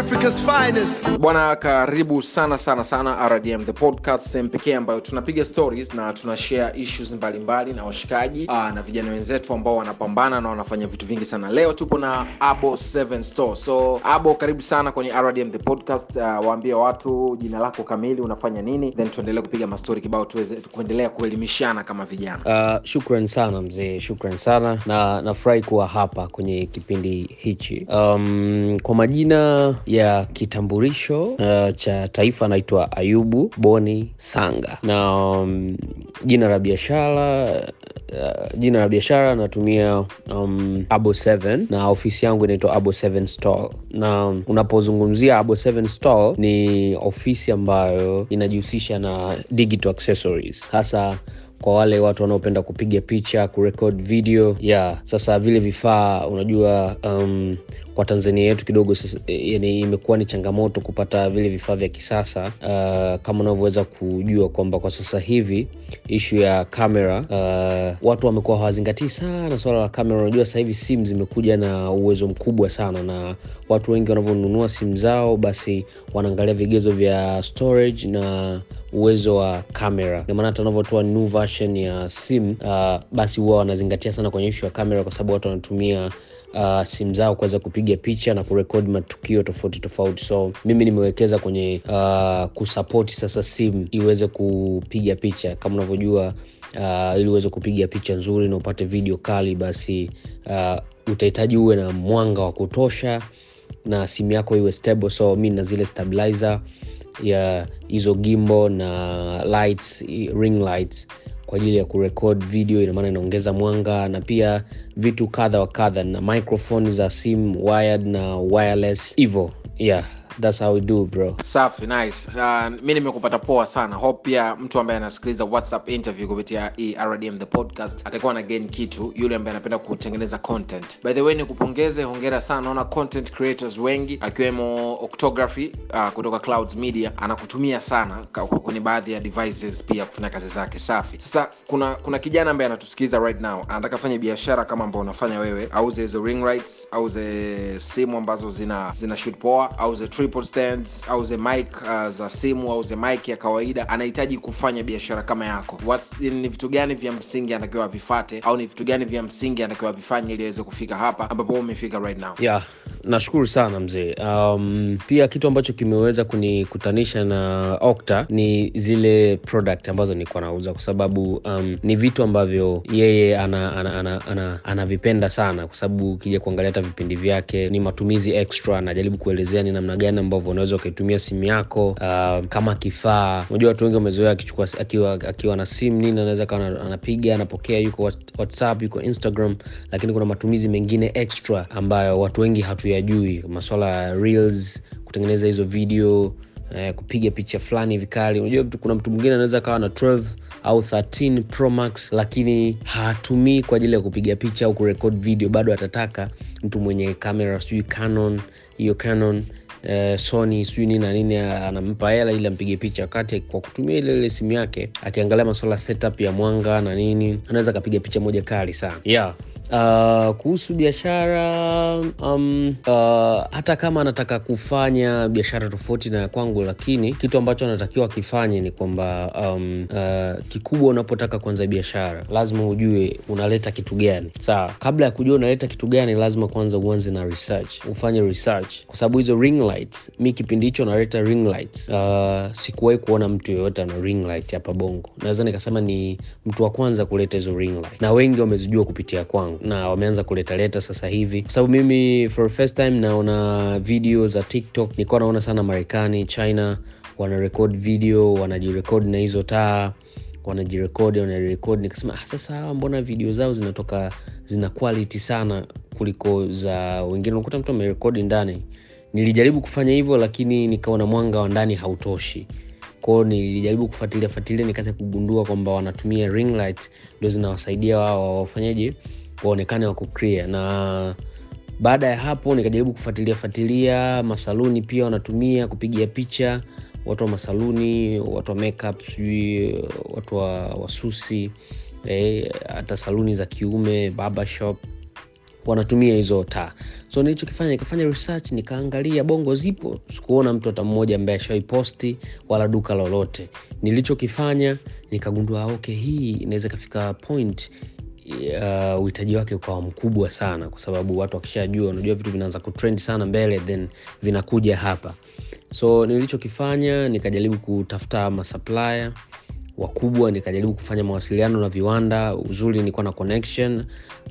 Africa's finest. bwana karibu sana sana sana rdm the podcast sehemu pekee ambayo tunapiga stories na tuna share issues mbalimbali na washikaji aa, na vijana wenzetu ambao wanapambana na wanafanya vitu vingi sana leo tupo na abo 7 store so abo karibu sana kwenye rdm the podcast uh, waambie watu jina lako kamili unafanya nini then tuendelee kupiga mastori kibao tuweze kuendelea kuelimishana kama vijana Uh, shukran sana mzee, shukran sana na nafurahi kuwa hapa kwenye kipindi hichi. Um, kwa majina ya kitambulisho uh, cha taifa anaitwa Ayubu Boni Sanga. Na um, jina la biashara uh, jina la biashara natumia um, Abo 7 na ofisi yangu inaitwa Abo 7 Stall, na um, unapozungumzia Abo 7 Stall ni ofisi ambayo inajihusisha na digital accessories. Hasa kwa wale watu wanaopenda kupiga picha kurekod video yeah sasa vile vifaa unajua um, kwa tanzania yetu kidogo yani imekuwa ni changamoto kupata vile vifaa vya kisasa uh, kama unavyoweza kujua kwamba kwa sasa hivi ishu ya kamera uh, watu wamekuwa hawazingatii sana swala la kamera unajua sasa hivi simu zimekuja na uwezo mkubwa sana na watu wengi wanavyonunua simu zao basi wanaangalia vigezo vya storage na uwezo wa kamera namaana maana hata unavyotoa new version ya simu uh, basi huwa wanazingatia sana kwenye ishu ya kamera kwa sababu watu wanatumia uh, simu zao kuweza kupiga picha na kurekodi matukio tofauti tofauti. So mimi nimewekeza kwenye uh, kusapoti sasa simu iweze kupiga picha. Kama unavyojua uh, ili uweze kupiga picha nzuri na upate video kali basi uh, utahitaji uwe na mwanga wa kutosha na simu yako iwe stable. So mi na zile stabilizer ya hizo gimbo na lights ring lights kwa ajili ya kurekod video inamaana inaongeza mwanga na pia vitu kadha wa kadha na microphone za simu wired na wireless hivo yeah thats how we do bro. Safi nice. Uh, mi nimekupata poa sana. Hope pia mtu ambaye anasikiliza whatsapp interview kupitia rdm the podcast atakuwa na gain kitu yule ambaye anapenda kutengeneza content. By the way nikupongeze hongera sana. Naona content creators wengi akiwemo octography uh, kutoka clouds media anakutumia sana kwenye baadhi ya devices pia kufanya kazi zake. Safi. Sasa kuna kuna kijana ambaye anatusikiliza right now anataka fanya biashara kama ambao unafanya wewe. Auze hizo ring rights auze simu ambazo zina zina shoot poa auze triple stands auze mic uh, za simu auze mic ya kawaida anahitaji kufanya biashara kama yako. Ni vitu gani vya msingi anatakiwa avifate au ni vitu gani vya msingi anatakiwa avifanye ili aweze kufika hapa ambapo umefika right now? Yeah nashukuru sana mzee. Um, pia kitu ambacho kimeweza kunikutanisha na okta ni zile product ambazo nilikuwa nauza kwa sababu um, ni vitu ambavyo yeye anavipenda ana, ana, ana, ana sana kwa sababu ukija kuangalia hata vipindi vyake ni matumizi extra anajaribu kuelezea ni namna gani ambavyo unaweza ukaitumia simu yako uh, kama kifaa. Unajua watu wengi wamezoea akichukua akiwa, akiwa na simu nini anaweza kawa anapiga anapokea yuko whatsapp yuko instagram lakini kuna matumizi mengine extra ambayo watu wengi hatuyajui. Maswala ya reels kutengeneza hizo video eh, kupiga picha fulani vikali unajua kuna mtu mwingine anaweza akawa na 12 au 13 pro max lakini hatumii kwa ajili ya kupiga picha au kurekod video. Bado atataka mtu mwenye kamera sijui canon hiyo canon eh, sony sijui nini na nini anampa hela ili ampige picha wakati kwa kutumia ile ile simu yake akiangalia masuala setup ya mwanga na nini anaweza akapiga picha moja kali sana. Yeah Uh, kuhusu biashara um, uh, hata kama anataka kufanya biashara tofauti na kwangu lakini kitu ambacho anatakiwa akifanye ni kwamba um, uh, kikubwa unapotaka kuanza biashara lazima ujue unaleta kitu gani. Sawa kabla ya kujua unaleta kitu gani lazima kwanza uanze na research ufanye research. Kwa sababu hizo ring lights mi kipindi hicho naleta ring lights uh, sikuwahi kuona mtu yoyote ana ring light hapa bongo. Naweza nikasema ni mtu wa kwanza kuleta hizo ring light. Na wengi wamezijua kupitia kwangu na wameanza kuletaleta sasa hivi. Kwa sababu mimi for first time naona video za tiktok. Nilikuwa naona sana marekani china wanarekod video wanajirekod na hizo taa wanajirekodi wanarekodi nikasema ah, sasa hawa mbona video zao zinatoka zina quality sana kuliko za wengine? Unakuta mtu amerekodi ndani. Nilijaribu kufanya hivyo lakini nikaona mwanga wa ndani hautoshi. Kwao nilijaribu kufuatilia fuatilia nikaja kugundua kwamba wanatumia ring light ndio zinawasaidia wao wafanyaje waonekane wako clear na baada ya hapo nikajaribu kufuatilia fuatilia masaluni pia wanatumia kupigia picha watu wa masaluni watu wa makeup sijui watu wa wasusi eh, hata saluni za kiume barbershop wanatumia hizo taa. So nilichokifanya nikafanya research nikaangalia bongo zipo. Sikuona mtu hata mmoja ambaye ashaiposti wala duka lolote. Nilichokifanya nikagundua okay hii inaweza ikafika point uhitaji wake ukawa mkubwa sana kwa sababu watu wakishajua unajua vitu vinaanza kutrend sana mbele then vinakuja hapa. So nilichokifanya nikajaribu kutafuta masupplier wakubwa nikajaribu kufanya mawasiliano na viwanda. Uzuri nilikuwa na connection.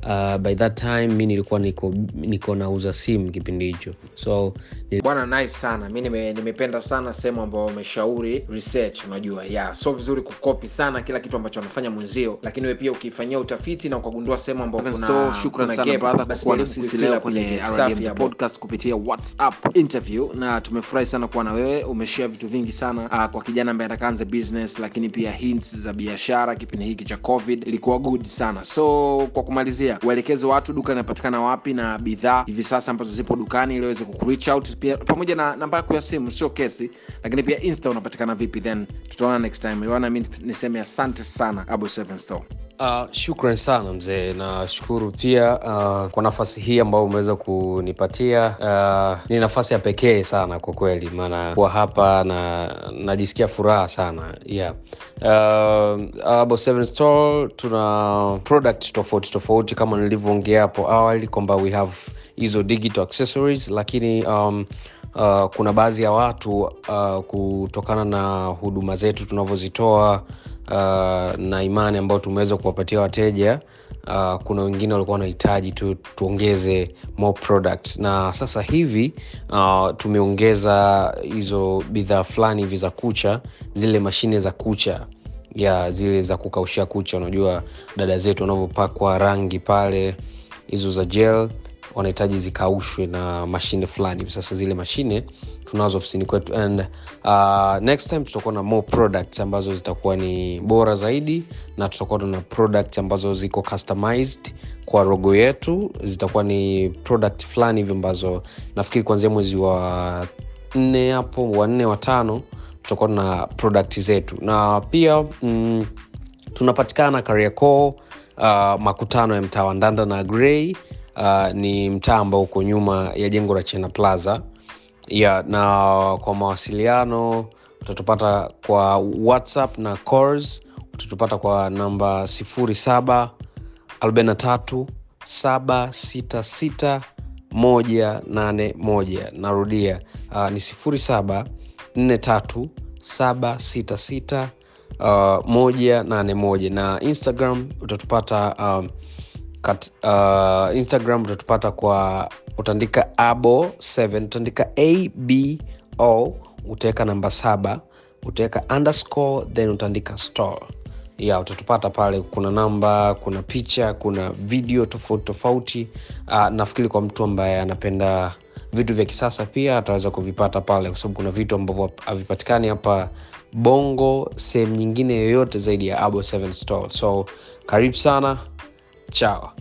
Uh, by that time mi nilikuwa niko, niko nauza simu kipindi hicho. So nil- bwana nice sana. Mi nime, nimependa sana sehemu ambayo umeshauri research unajua. Yeah so vizuri kukopi sana kila kitu ambacho anafanya mwenzio lakini we pia ukifanyia utafiti na ukagundua sehemu ambao Even kuna- so, shukran sana brother kwa kuwa sisi leo kwenye kwenye RDM safi the hapo. podcast kupitia whatsapp interview na tumefurahi sana kuwa na wewe. Umeshare vitu vingi sana uh, kwa kijana ambaye atakaanza business lakini pia hints za biashara kipindi hiki cha covid ilikuwa good sana. So kwa kumalizia waelekeze watu duka linapatikana wapi na bidhaa hivi sasa ambazo zipo dukani ili waweze kukureach out. Pia pamoja na namba yako ya simu sio kesi lakini pia insta unapatikana vipi then tutaona next time. Yohana, mi niseme asante sana abo 7 store Uh, shukran sana mzee nashukuru pia uh, kwa nafasi hii ambayo umeweza kunipatia uh, ni nafasi ya pekee sana kwa kweli maana kuwa hapa na najisikia furaha sana yeah. uh, Abo Seven Store tuna product tofauti tofauti kama nilivyoongea hapo awali kwamba we have hizo digital accessories lakini um, uh, kuna baadhi ya watu uh, kutokana na huduma zetu tunavyozitoa uh, na imani ambayo tumeweza kuwapatia wateja uh, kuna wengine walikuwa wanahitaji tu tuongeze more products. Na sasa hivi uh, tumeongeza hizo bidhaa fulani hivi za kucha zile mashine za kucha ya zile za kukaushia kucha. Unajua dada zetu wanavyopakwa rangi pale hizo za gel wanahitaji zikaushwe na mashine fulani. Hivi sasa zile mashine tunazo ofisini kwetu. And uh, next time tutakuwa na more products ambazo zitakuwa ni bora zaidi na tutakuwa tuna products ambazo ziko customized kwa rogo yetu. Zitakuwa ni product fulani hivi ambazo nafikiri kuanzia mwezi wa nne hapo wanne watano tutakuwa na product zetu. Na pia mm, tunapatikana kariakoo uh, makutano ya mtaa wa ndanda na grey uh, ni mtaa ambao uko nyuma ya jengo la China plaza. Yeah, na kwa mawasiliano utatupata kwa whatsapp na calls utatupata kwa namba 07 43 766 181 narudia uh, ni 07 43 766 uh, moja nane moja. Na instagram utatupata um, kat, uh, instagram utatupata kwa utaandika abo 7 utaandika abo utaweka namba saba utaweka underscore then utaandika store. Ya utatupata pale kuna namba kuna picha kuna video tofauti tofauti. Uh, nafikiri kwa mtu ambaye anapenda vitu vya kisasa pia ataweza kuvipata pale kwa sababu kuna vitu ambavyo havipatikani hapa bongo sehemu nyingine yoyote zaidi ya abo 7 store. So karibu sana Tchau.